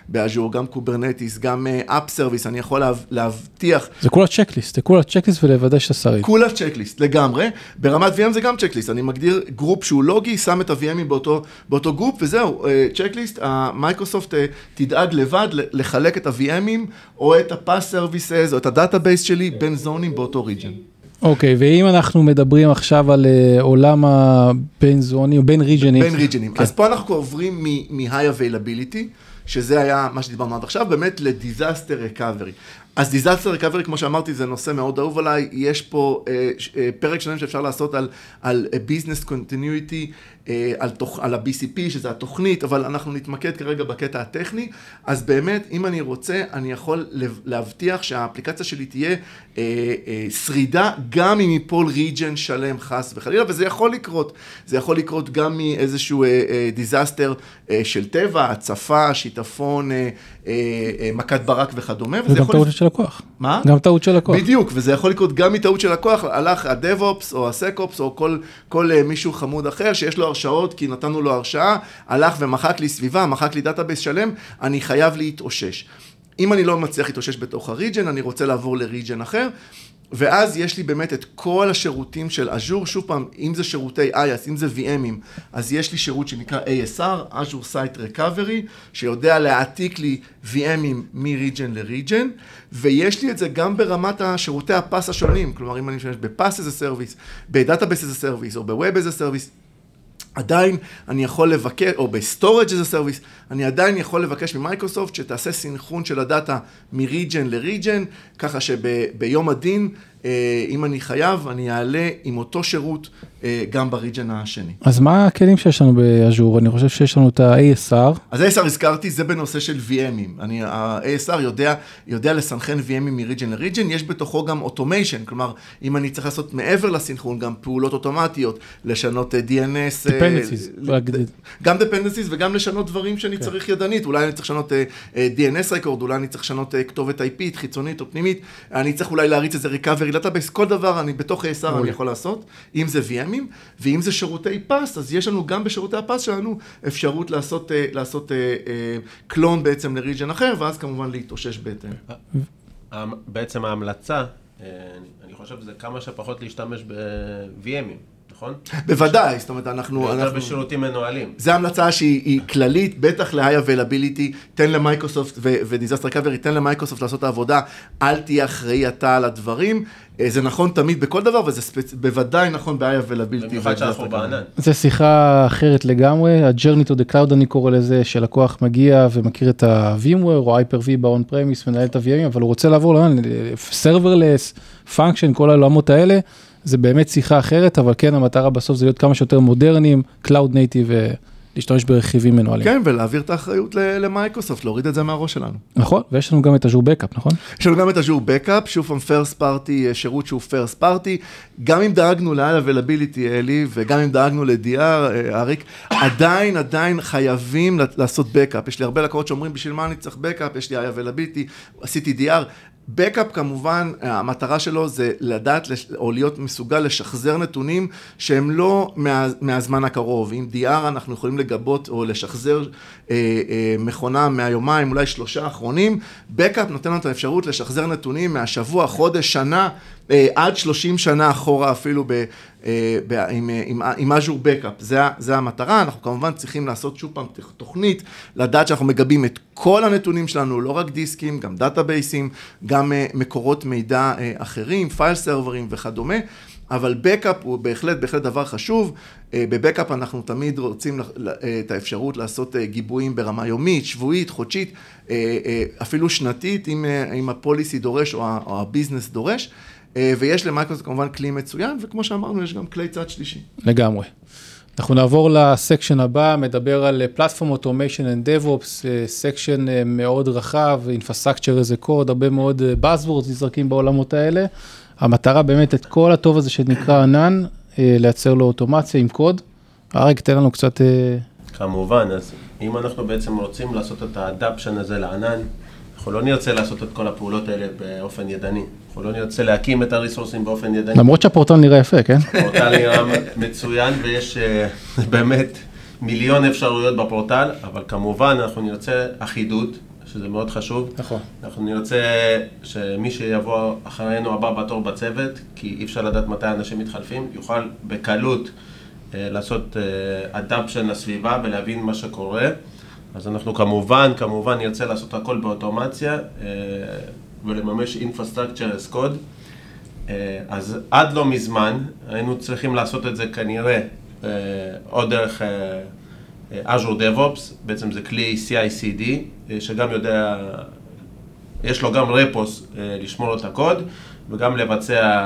ב Azure, גם Kubernetes, גם App Service, אני יכול להבטיח... זה כולה checklist, זה כולה checklist ולוודא שאתה שריד. כולה checklist, לגמרי. ברמת VM זה גם checklist, אני מגדיר group שהוא לוגי, שם את ה-VMים באותו, באותו group, וזהו, checklist, המייקרוסופט תדאג לבד לחלק את ה-VMים, או את ה- PaaS services, או את ה database שלי בין zone ים באותו region. אוקיי, okay, ואם אנחנו מדברים עכשיו על אה, עולם הבין zone ים, בין region ים. בין region ים. כן. אז פה אנחנו עוברים מ-high availability, שזה היה מה שדיברנו עד עכשיו, באמת ל-disaster recovery. אז disaster recovery, כמו שאמרתי, זה נושא מאוד אהוב עליי, יש פה אה, אה, פרק שלם שאפשר לעשות על, על business continuity, על, תוך, על ה-BCP, שזה התוכנית, אבל אנחנו נתמקד כרגע בקטע הטכני, אז באמת, אם אני רוצה, אני יכול להבטיח שהאפליקציה שלי תהיה אה, אה, שרידה, גם אם ייפול ריג'ן שלם חס וחלילה, וזה יכול לקרות, זה יכול לקרות גם מאיזשהו אה, אה, disaster אה, של טבע, הצפה, שיטפון, אה, אה, אה, מכת ברק וכדומה. וגם יכול... טעות של לקוח. מה? גם טעות של לקוח. בדיוק, וזה יכול לקרות גם מטעות של לקוח, הלך ה-DevOps או ה-SecOps או כל, כל אה, מישהו חמוד אחר שיש לו הרשאות כי נתנו לו הרשאה, הלך ומחק לי סביבה, מחק לי database שלם, אני חייב להתאושש. אם אני לא מצליח להתאושש בתוך ה region, אני רוצה לעבור ל region אחר. ואז יש לי באמת את כל השירותים של אג'ור, שוב פעם, אם זה שירותי IaaS, אם זה VMים, אז יש לי שירות שנקרא ASR, Azure Site Recovery, שיודע להעתיק לי VMים מ-region ל-region, ויש לי את זה גם ברמת השירותי הפס השונים, כלומר, אם אני משתמש בפס as a service, ב-Database as a service, או ב-Web as a service, עדיין אני יכול לבקש, או ב-Storage as a Service, אני עדיין יכול לבקש ממייקרוסופט שתעשה סינכרון של הדאטה מ-region ל-region, ככה שביום הדין אם אני חייב, אני אעלה עם אותו שירות אה, גם בריג'ן השני. אז מה הכלים שיש לנו באז'ור? אני חושב שיש לנו את ה-ASR. אז ה-ASR הזכרתי, זה בנושא של VMים. ה-ASR יודע, יודע לסנכרן VMים מריג'ן לריג'ן, יש בתוכו גם אוטומיישן, כלומר, אם אני צריך לעשות מעבר לסנכרון, גם פעולות אוטומטיות, לשנות אה, DNS. Dependencies. גם Dependencies וגם לשנות דברים שאני כן. צריך ידנית, אולי אני צריך לשנות DNS record, אולי אני צריך לשנות כתובת IP, חיצונית או פנימית, אני צריך אולי להריץ איזה recovery database, כל דבר אני בתוך ASR אני יכול לעשות, אם זה VMים, ואם זה שירותי PaaS, אז יש לנו גם בשירותי ה PaaS שלנו אפשרות לעשות, אה, לעשות clone אה, בעצם ל region אחר, ואז כמובן להתאושש בהתאם. בעצם ההמלצה, אה, אני חושב, זה כמה שפחות להשתמש ב-VMים. נכון? בוודאי, זאת אומרת, אנחנו... יותר אנחנו... בשירותים מנוהלים. זו המלצה שהיא כללית, בטח ל-high availability, תן למייקרוסופט ו-disaster recovery, תן למייקרוסופט לעשות את העבודה, אל תהיה אחראי אתה על הדברים. אה, זה נכון תמיד בכל דבר, וזה ספצ... בוודאי נכון ב-high availability. במיוחד שאנחנו בענן. זו שיחה אחרת לגמרי, ה-journey to the cloud אני קורא לזה, שלקוח מגיע ומכיר את ה-VMware או Hyper-V ב-on premise, מנהל את ה-VMים, אבל הוא רוצה לעבור לענן, serverless, function, כל העולמות האלה. זה באמת שיחה אחרת, אבל כן, המטרה בסוף זה להיות כמה שיותר מודרניים, Cloud Native, להשתמש ברכיבים מנוהלים. כן, ולהעביר את האחריות למייקרוסופט, להוריד את זה מהראש שלנו. נכון, ויש לנו גם את Azure Backup, נכון? יש לנו גם את Azure Backup, שוב פעם first party, שירות שהוא first party. גם אם דאגנו ל-High Availability, אלי, וגם אם דאגנו ל-DR, אה, אריק, עדיין, עדיין חייבים לעשות backup. יש לי הרבה לקוחות שאומרים, בשביל מה אני צריך backup? יש לי Availability, עשיתי DR. Backup כמובן, המטרה שלו זה לדעת או להיות מסוגל לשחזר נתונים שהם לא מה, מהזמן הקרוב. עם DR אנחנו יכולים לגבות או לשחזר אה, אה, מכונה מהיומיים, אולי שלושה האחרונים. Backup נותן לנו את האפשרות לשחזר נתונים מהשבוע, חודש, שנה, אה, עד 30 שנה אחורה אפילו עם, עם, עם Azure Backup. זה, זה המטרה, אנחנו כמובן צריכים לעשות שוב פעם תוכנית, לדעת שאנחנו מגבים את כל הנתונים שלנו, לא רק דיסקים, גם database ים, גם אה, מקורות מידע אחרים, file server ים וכדומה. אבל backup הוא בהחלט, בהחלט דבר חשוב. ב backup אנחנו תמיד רוצים את האפשרות לעשות גיבויים ברמה יומית, שבועית, חודשית, אפילו שנתית, אם, אם ה policy דורש או ה business דורש. אה, ויש למייקרוסופט כמובן כלי מצוין, וכמו שאמרנו, יש גם כלי צד שלישי. לגמרי. אנחנו נעבור ל section הבא, מדבר על platform automation and DevOps, section מאוד רחב, Infrastructure as a code, הרבה מאוד Buzzwords נזרקים בעולמות האלה. המטרה באמת את כל הטוב הזה שנקרא ענן, אה, לייצר לו אוטומציה עם קוד. אריק, תן לנו קצת... אה, כמובן, אז אם אנחנו בעצם רוצים לעשות את האדפשן הזה לענן, אנחנו לא נרצה לעשות את כל הפעולות האלה באופן ידני. אנחנו לא נרצה להקים את הריסורסים באופן ידני. למרות שהפורטל נראה יפה, כן? הפורטל נראה מצוין ויש אה, באמת מיליון אפשרויות בפורטל, אבל כמובן אנחנו נרצה אחידות, שזה מאוד חשוב. נכון. אנחנו נרצה שמי שיבוא אחרינו הבא בתור בצוות, כי אי אפשר לדעת מתי אנשים מתחלפים, יוכל בקלות אה, לעשות אדאפשן אה, לסביבה ולהבין מה שקורה. אז אנחנו כמובן, כמובן נרצה לעשות הכל באוטומציה אה, ולממש Infrastructure as Code. אה, אז עד לא מזמן היינו צריכים לעשות את זה כנראה אה, או דרך Azure DevOps, בעצם זה כלי CI/CD, שגם יודע, יש לו גם רפוס לשמור את הקוד וגם לבצע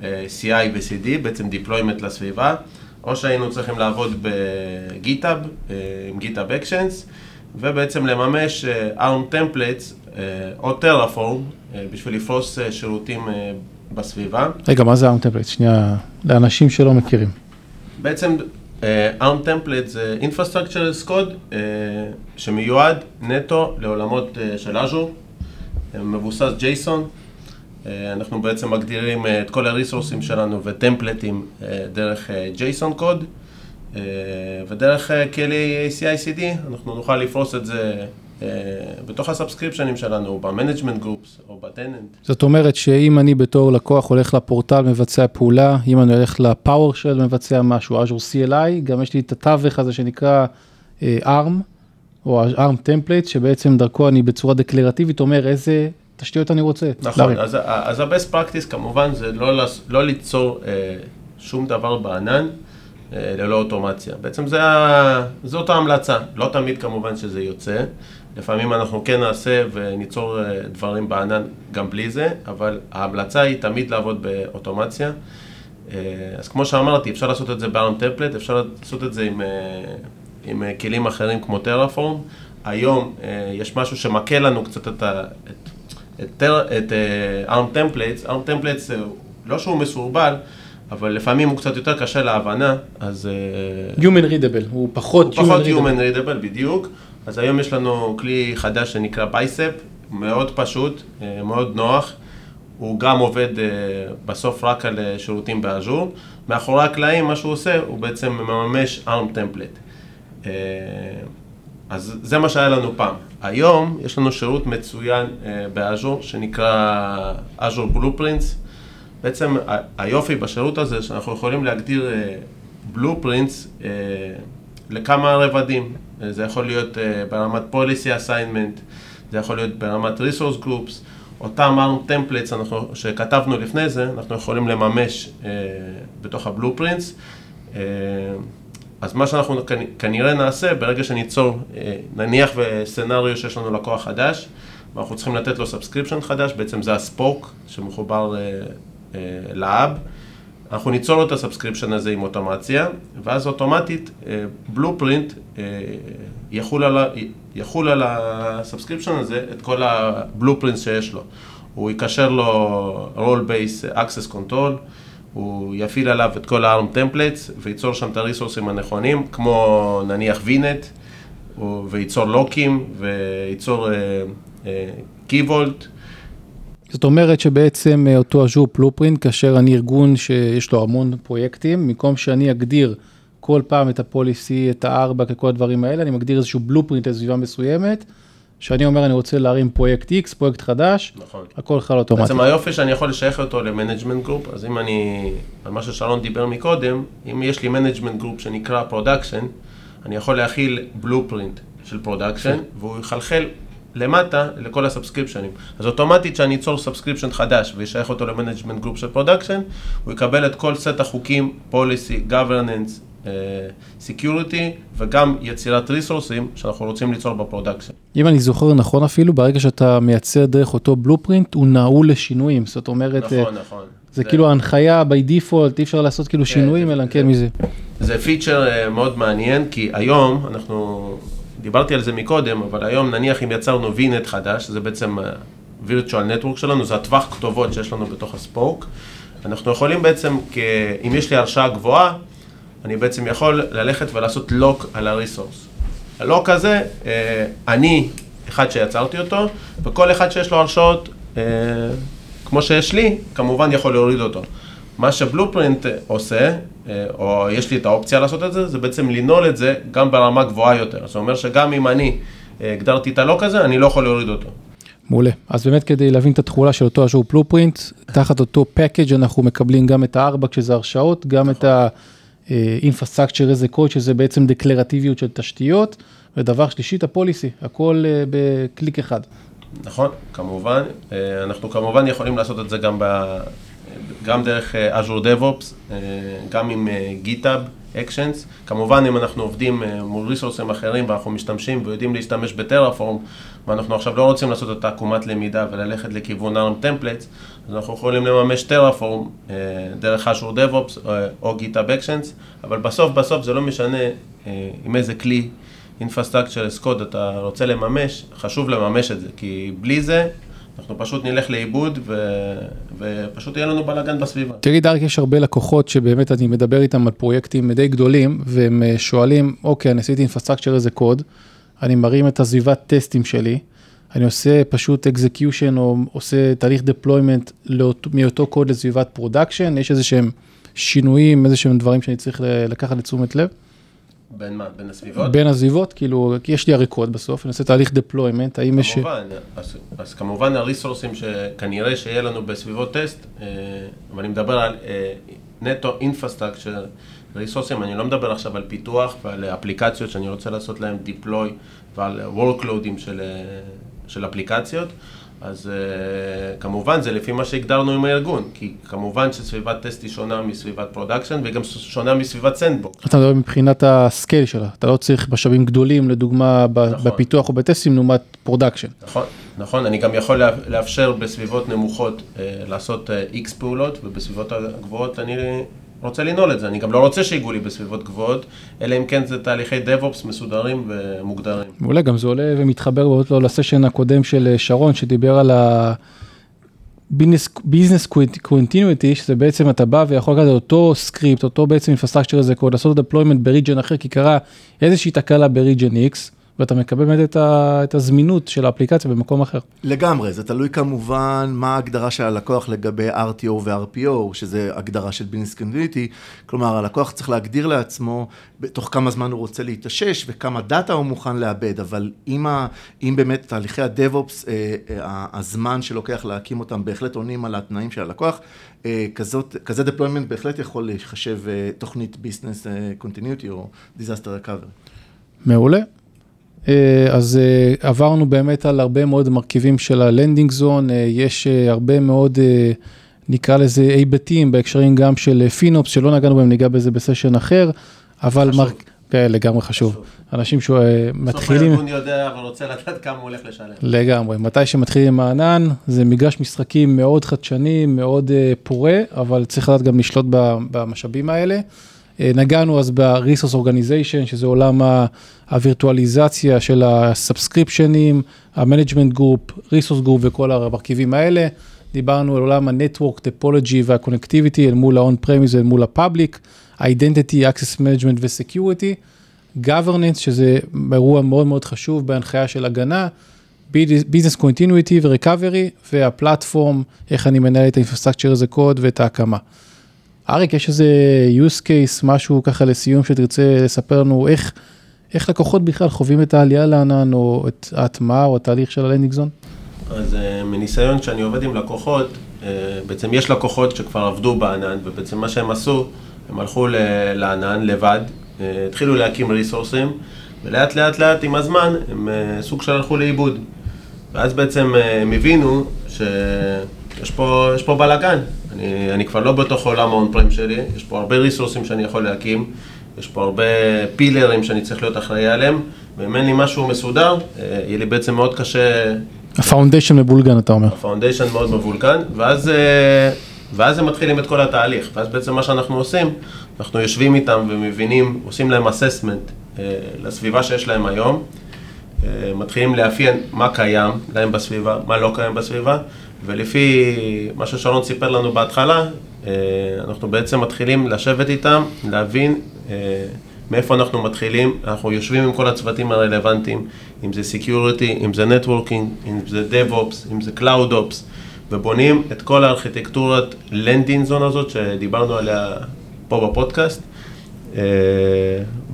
CI ו-CD, בעצם deployment לסביבה. או שהיינו צריכים לעבוד בגיטאב, אה, עם גיטאב אקשנס, ובעצם לממש אה, ARM templates אה, או טרפורם בשביל לפרוס שירותים בסביבה. רגע, מה זה ARM templates? שנייה, לאנשים שלא מכירים. בעצם ARM template זה Infrastructure as Code שמיועד נטו לעולמות של Azure, מבוסס JSON. אה, אנחנו בעצם מגדירים אה, את כל הריסורסים שלנו וטמפלטים אה, דרך JSON code ודרך כלי CI/CD אנחנו נוכל לפרוס את זה בתוך הסאבסקריפשנים שלנו, ב management groups או ב tenant. זאת אומרת שאם אני בתור לקוח הולך לפורטל מבצע פעולה, אם אני הולך ל PowerShell מבצע משהו, Azure CLI, גם יש לי את התווך הזה שנקרא ARM, או ARM template, שבעצם דרכו אני בצורה דקלרטיבית אומר איזה תשתיות אני רוצה. נכון, אז, אז ה-best practice כמובן זה לא, לא ליצור אה, שום דבר בענן אה, ללא אוטומציה. בעצם זה, זאת ההמלצה, לא תמיד כמובן שזה יוצא. לפעמים אנחנו כן נעשה וניצור אה, דברים בענן גם בלי זה, אבל ההמלצה היא תמיד לעבוד באוטומציה. אה, אז כמו שאמרתי, אפשר לעשות את זה ב-ARM טמפלט, אפשר לעשות את זה עם, אה, עם אה, כלים אחרים כמו טרפורם. היום אה, יש משהו שמקל לנו קצת את, ה, את את, את uh, ARM Templates, ARM Templates לא שהוא מסורבל, אבל לפעמים הוא קצת יותר קשה להבנה, אז... Uh, Human Readable, הוא פחות הוא Human פחות Readable. Human Readable, בדיוק. אז היום יש לנו כלי חדש שנקרא בייספ, מאוד פשוט, מאוד נוח. הוא גם עובד uh, בסוף רק על שירותים באז'ור. מאחורי הקלעים, מה שהוא עושה, הוא בעצם מממש ARM Template. אז זה מה שהיה לנו פעם. היום יש לנו שירות מצוין uh, באז'ור שנקרא Azure Blueprints. בעצם היופי בשירות הזה שאנחנו יכולים להגדיר uh, Blueprints uh, לכמה רבדים. Uh, זה יכול להיות uh, ברמת Policy Assignment, זה יכול להיות ברמת Resource Groups, אותם ARM Templates שכתבנו לפני זה, אנחנו יכולים לממש uh, בתוך ה-Blueprints. אז מה שאנחנו כנראה נעשה, ברגע שניצור, אה, נניח בסצנריו שיש לנו לקוח חדש, ואנחנו צריכים לתת לו subscription חדש, בעצם זה ה spoke שמחובר אה, אה, ל hub, אנחנו ניצור לו את ה subscription הזה עם אוטומציה, ואז אוטומטית blueprint יחול על, יחול על ה subscription הזה את כל ה blueprint שיש לו. הוא יקשר לו role based access control, הוא יפעיל עליו את כל ה-ARM templates וייצור שם את הריסורסים הנכונים, כמו נניח VNet, וייצור לוקים, וייצור Key Vault, זאת אומרת שבעצם אה, אותו Azure Blueprint, כאשר אני ארגון שיש לו המון פרויקטים, במקום שאני אגדיר כל פעם את ה policy, את ה RBAC, כל הדברים האלה, אני מגדיר איזשהו blueprint לסביבה מסוימת, שאני אומר אני רוצה להרים פרויקט X, פרויקט חדש, נכון. הכל חל אוטומטית. בעצם היופי שאני יכול לשייך אותו ל management group, אז אם אני, על מה ששרון דיבר מקודם, אם יש לי management group שנקרא production, אני יכול להחיל blueprint של production, והוא יחלחל למטה לכל הסאבסקריפשנים. אז אוטומטית שאני אצור subscription חדש וישייך אותו ל management group של production, הוא יקבל את כל סט החוקים, policy, governance, security וגם יצירת ריסורסים שאנחנו רוצים ליצור ב production. אם אני זוכר נכון אפילו, ברגע שאתה מייצר דרך אותו blueprint, הוא נעול לשינויים, זאת אומרת, אה, נכון, נכון. זה כאילו ההנחיה by default, אי אפשר לעשות כאילו שינויים, זה- אלא זה- כן מזה. זה פיצ'ר אה, מאוד מעניין, כי היום אנחנו, דיברתי על זה מקודם, אבל היום נניח אם יצרנו VNet חדש, שזה בעצם אה, virtual network שלנו, זה הטווח כתובות שיש לנו בתוך הספוק, אנחנו יכולים בעצם, כ... אם יש לי הרשאה גבוהה, אני בעצם יכול ללכת ולעשות לוק על הריסורס. הלוק הזה, אה, אני אחד שיצרתי אותו, וכל אחד שיש לו הרשאות, אה, כמו שיש לי, כמובן יכול להוריד אותו. מה שבלופרינט עושה, אה, או יש לי את האופציה לעשות את זה, זה בעצם לנעול את זה גם ברמה גבוהה יותר. זאת אומרת שגם אם אני הגדרתי את הלוק הזה, אני לא יכול להוריד אותו. מעולה. אז באמת כדי להבין את התכולה של אותו אג'ור בלופרינט, תחת אותו package אנחנו מקבלים גם את הארבע כשזה הרשאות, גם את ה-infrastructure as a code שזה בעצם דקלרטיביות של תשתיות, ודבר שלישי את הפוליסי, הכל אה, בקליק אחד. נכון, כמובן. אה, אנחנו כמובן יכולים לעשות את זה גם, ב, גם דרך אה, Azure DevOps, אה, גם עם אה, GitHub Actions. כמובן, אם אנחנו עובדים אה, מול ריסורסים אחרים ואנחנו משתמשים ויודעים להשתמש בטרפורם, ואנחנו עכשיו לא רוצים לעשות את העקומת למידה וללכת לכיוון ARM Templates, אז אנחנו יכולים לממש טרפורם אה, דרך Azure DevOps אה, או GitHub Actions, אבל בסוף בסוף זה לא משנה אה, עם איזה כלי as Code אתה רוצה לממש, חשוב לממש את זה, כי בלי זה אנחנו פשוט נלך לאיבוד ו... ופשוט יהיה לנו בלאגן בסביבה. תגיד אריק, יש הרבה לקוחות שבאמת אני מדבר איתם על פרויקטים די גדולים, והם אה, שואלים, אוקיי, אני עשיתי infrastructure איזה קוד, אני מרים את הסביבת טסטים שלי, אני עושה פשוט execution או עושה תהליך deployment לאות- מאותו קוד לסביבת production, יש איזה שהם שינויים, איזה שהם דברים שאני צריך לקחת לתשומת לב, בין מה? בין הסביבות? בין הסביבות, כאילו, כי יש לי הרי קוד בסוף, אני עושה תהליך deployment, האם יש... כמובן, אז, אז כמובן הריסורסים שכנראה שיהיה לנו בסביבות טסט, אה, אבל אני מדבר על אה, נטו infrastructure ריסורסים, אני לא מדבר עכשיו על פיתוח ועל אפליקציות שאני רוצה לעשות להם deploy ועל workload ים של, אה, של אפליקציות. אז אה, כמובן זה לפי מה שהגדרנו עם הארגון, כי כמובן שסביבת טסט היא שונה מסביבת production והיא גם שונה מסביבת sandbox. אתה מדבר מבחינת ה scale שלה, אתה לא צריך משאבים גדולים, לדוגמה, נכון. בפיתוח או בטסטים, לעומת production. נכון, נכון, אני גם יכול לאפשר בסביבות נמוכות אה, לעשות אה, איקס פעולות, ובסביבות הגבוהות אני רוצה לנעול את זה. אני גם לא רוצה שיגעו לי בסביבות גבוהות, אלא אם כן זה תהליכי DevOps מסודרים ומוגדרים. מעולה, גם זה עולה ומתחבר מאוד לו ל session הקודם של אה, שרון, שדיבר על ה... business continuity, שזה בעצם אתה בא ויכול לקחת אותו סקריפט, אותו בעצם infrastructure as a code, לעשות deployment ב region אחר, כי קרה איזושהי תקלה ב region X, ואתה מקבל באמת את, ה, את הזמינות של האפליקציה במקום אחר. לגמרי, זה תלוי כמובן מה ההגדרה של הלקוח לגבי RTO ו-RPO, שזה הגדרה של business continuity, כלומר הלקוח צריך להגדיר לעצמו בתוך כמה זמן הוא רוצה להתאושש וכמה דאטה הוא מוכן לאבד, אבל אם, ה, אם באמת תהליכי ה-DevOps, אה, אה, הזמן שלוקח להקים אותם בהחלט עונים על התנאים של הלקוח, אה, כזאת, כזה deployment בהחלט יכול להיחשב אה, תוכנית business continuity או disaster recovery. מעולה. אה, אז אה, עברנו באמת על הרבה מאוד מרכיבים של ה landing zone, אה, יש הרבה מאוד, נקרא לזה היבטים בהקשרים גם של FinOps, שלא נגענו בהם, ניגע בזה ב session אחר, אבל חשוב. מר... כן, לגמרי חשוב. חשוב. אנשים בסוף שמתחילים, הארגון יודע ורוצה לדעת כמה הוא הולך לשלם. לגמרי, מתי שמתחילים עם הענן, זה מגרש משחקים מאוד חדשני, מאוד פורה, אבל צריך לדעת גם לשלוט במשאבים האלה. אה, נגענו אז ב-resource organization, שזה עולם הווירטואליזציה של הסאבסקריפשנים, ה-management group, resource group וכל המרכיבים האלה. דיברנו על עולם ה-network, topology וה-connectivity אל מול ה-on-premise ואל מול ה-public, identity, access management ו-security, governance, שזה אירוע מאוד מאוד חשוב בהנחיה של הגנה, business continuity ו recovery, וה platform, איך אני מנהל את ה infrastructure as a code ואת ההקמה. אריק, יש איזה use case, משהו ככה לסיום שתרצה לספר לנו איך, איך לקוחות בכלל חווים את העלייה לענן, או את ההטמעה, או התהליך של ה landing zone? אז אה, מניסיון שאני עובד עם לקוחות, אה, בעצם יש לקוחות שכבר עבדו בענן, ובעצם מה שהם עשו, הם הלכו לענן לבד, אה, התחילו להקים ריסורסים, ולאט לאט לאט עם הזמן הם סוג של הלכו לאיבוד. ואז בעצם הם הבינו שיש פה, פה בלאגן, אני, אני כבר לא בתוך עולם ה on-prem שלי, יש פה הרבה ריסורסים שאני יכול להקים, יש פה הרבה פילרים שאני צריך להיות אחראי עליהם, ואם אין לי משהו מסודר, יהיה לי בעצם מאוד קשה ה foundation מבולגן, אתה אומר. ה foundation מאוד מבולגן, ואז, אה, ואז הם מתחילים את כל התהליך. ואז בעצם מה שאנחנו עושים, אנחנו יושבים איתם ומבינים, עושים להם assessment אה, לסביבה שיש להם היום, אה, מתחילים לאפיין מה קיים להם בסביבה, מה לא קיים בסביבה, ולפי מה ששרון סיפר לנו בהתחלה, אנחנו בעצם מתחילים לשבת איתם, להבין מאיפה אנחנו מתחילים, אנחנו יושבים עם כל הצוותים הרלוונטיים, אם זה Security, אם זה Networking, אם זה DevOps, אם זה CloudOps, ובונים את כל הארכיטקטורת landing zone הזאת שדיברנו עליה פה בפודקאסט, אה,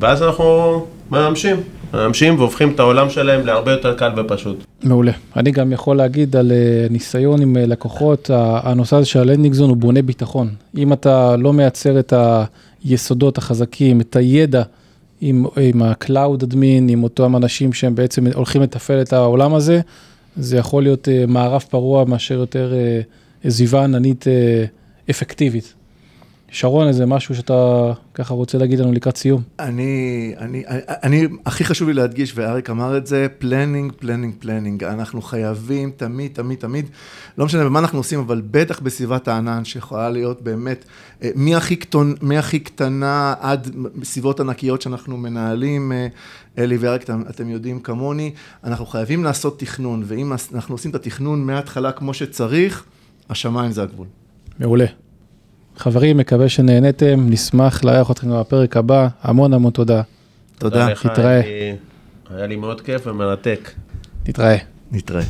ואז אנחנו מממשים, מממשים והופכים את העולם שלהם להרבה יותר קל ופשוט. מעולה. אני גם יכול להגיד על אה, ניסיון עם אה, לקוחות, הנושא הזה של ה landing zone הוא בונה ביטחון. אם אתה לא מייצר את. היסודות החזקים, את הידע עם, עם ה-Cloud admin, עם אותם אנשים שהם בעצם הולכים לתפעל את העולם הזה, זה יכול להיות uh, מערב פרוע מאשר יותר סביבה עננית אפקטיבית. שרון, איזה משהו שאתה ככה רוצה להגיד לנו לקראת סיום. אני, אני, אני, אני, הכי חשוב לי להדגיש, ואריק אמר את זה, planning, planning, planning. אנחנו חייבים תמיד, תמיד, תמיד, לא משנה במה אנחנו עושים, אבל בטח בסביבת הענן, שיכולה להיות באמת, אה, מהכי, קטון, מהכי קטנה עד סביבות ענקיות שאנחנו מנהלים, אה, אלי ואריק, אתם, אתם יודעים כמוני, אנחנו חייבים לעשות תכנון, ואם אנחנו עושים את התכנון מההתחלה כמו שצריך, השמיים זה הגבול. מעולה. חברים, מקווה שנהניתם, נשמח לארח אתכם בפרק הבא, המון המון תודה. תודה, תתראה. היה לי מאוד כיף ומרתק. נתראה. נתראה.